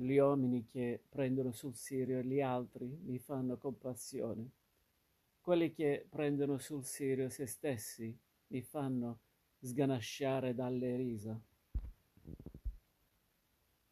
Gli uomini che prendono sul serio gli altri mi fanno compassione. Quelli che prendono sul serio se stessi mi fanno sganasciare dalle risa.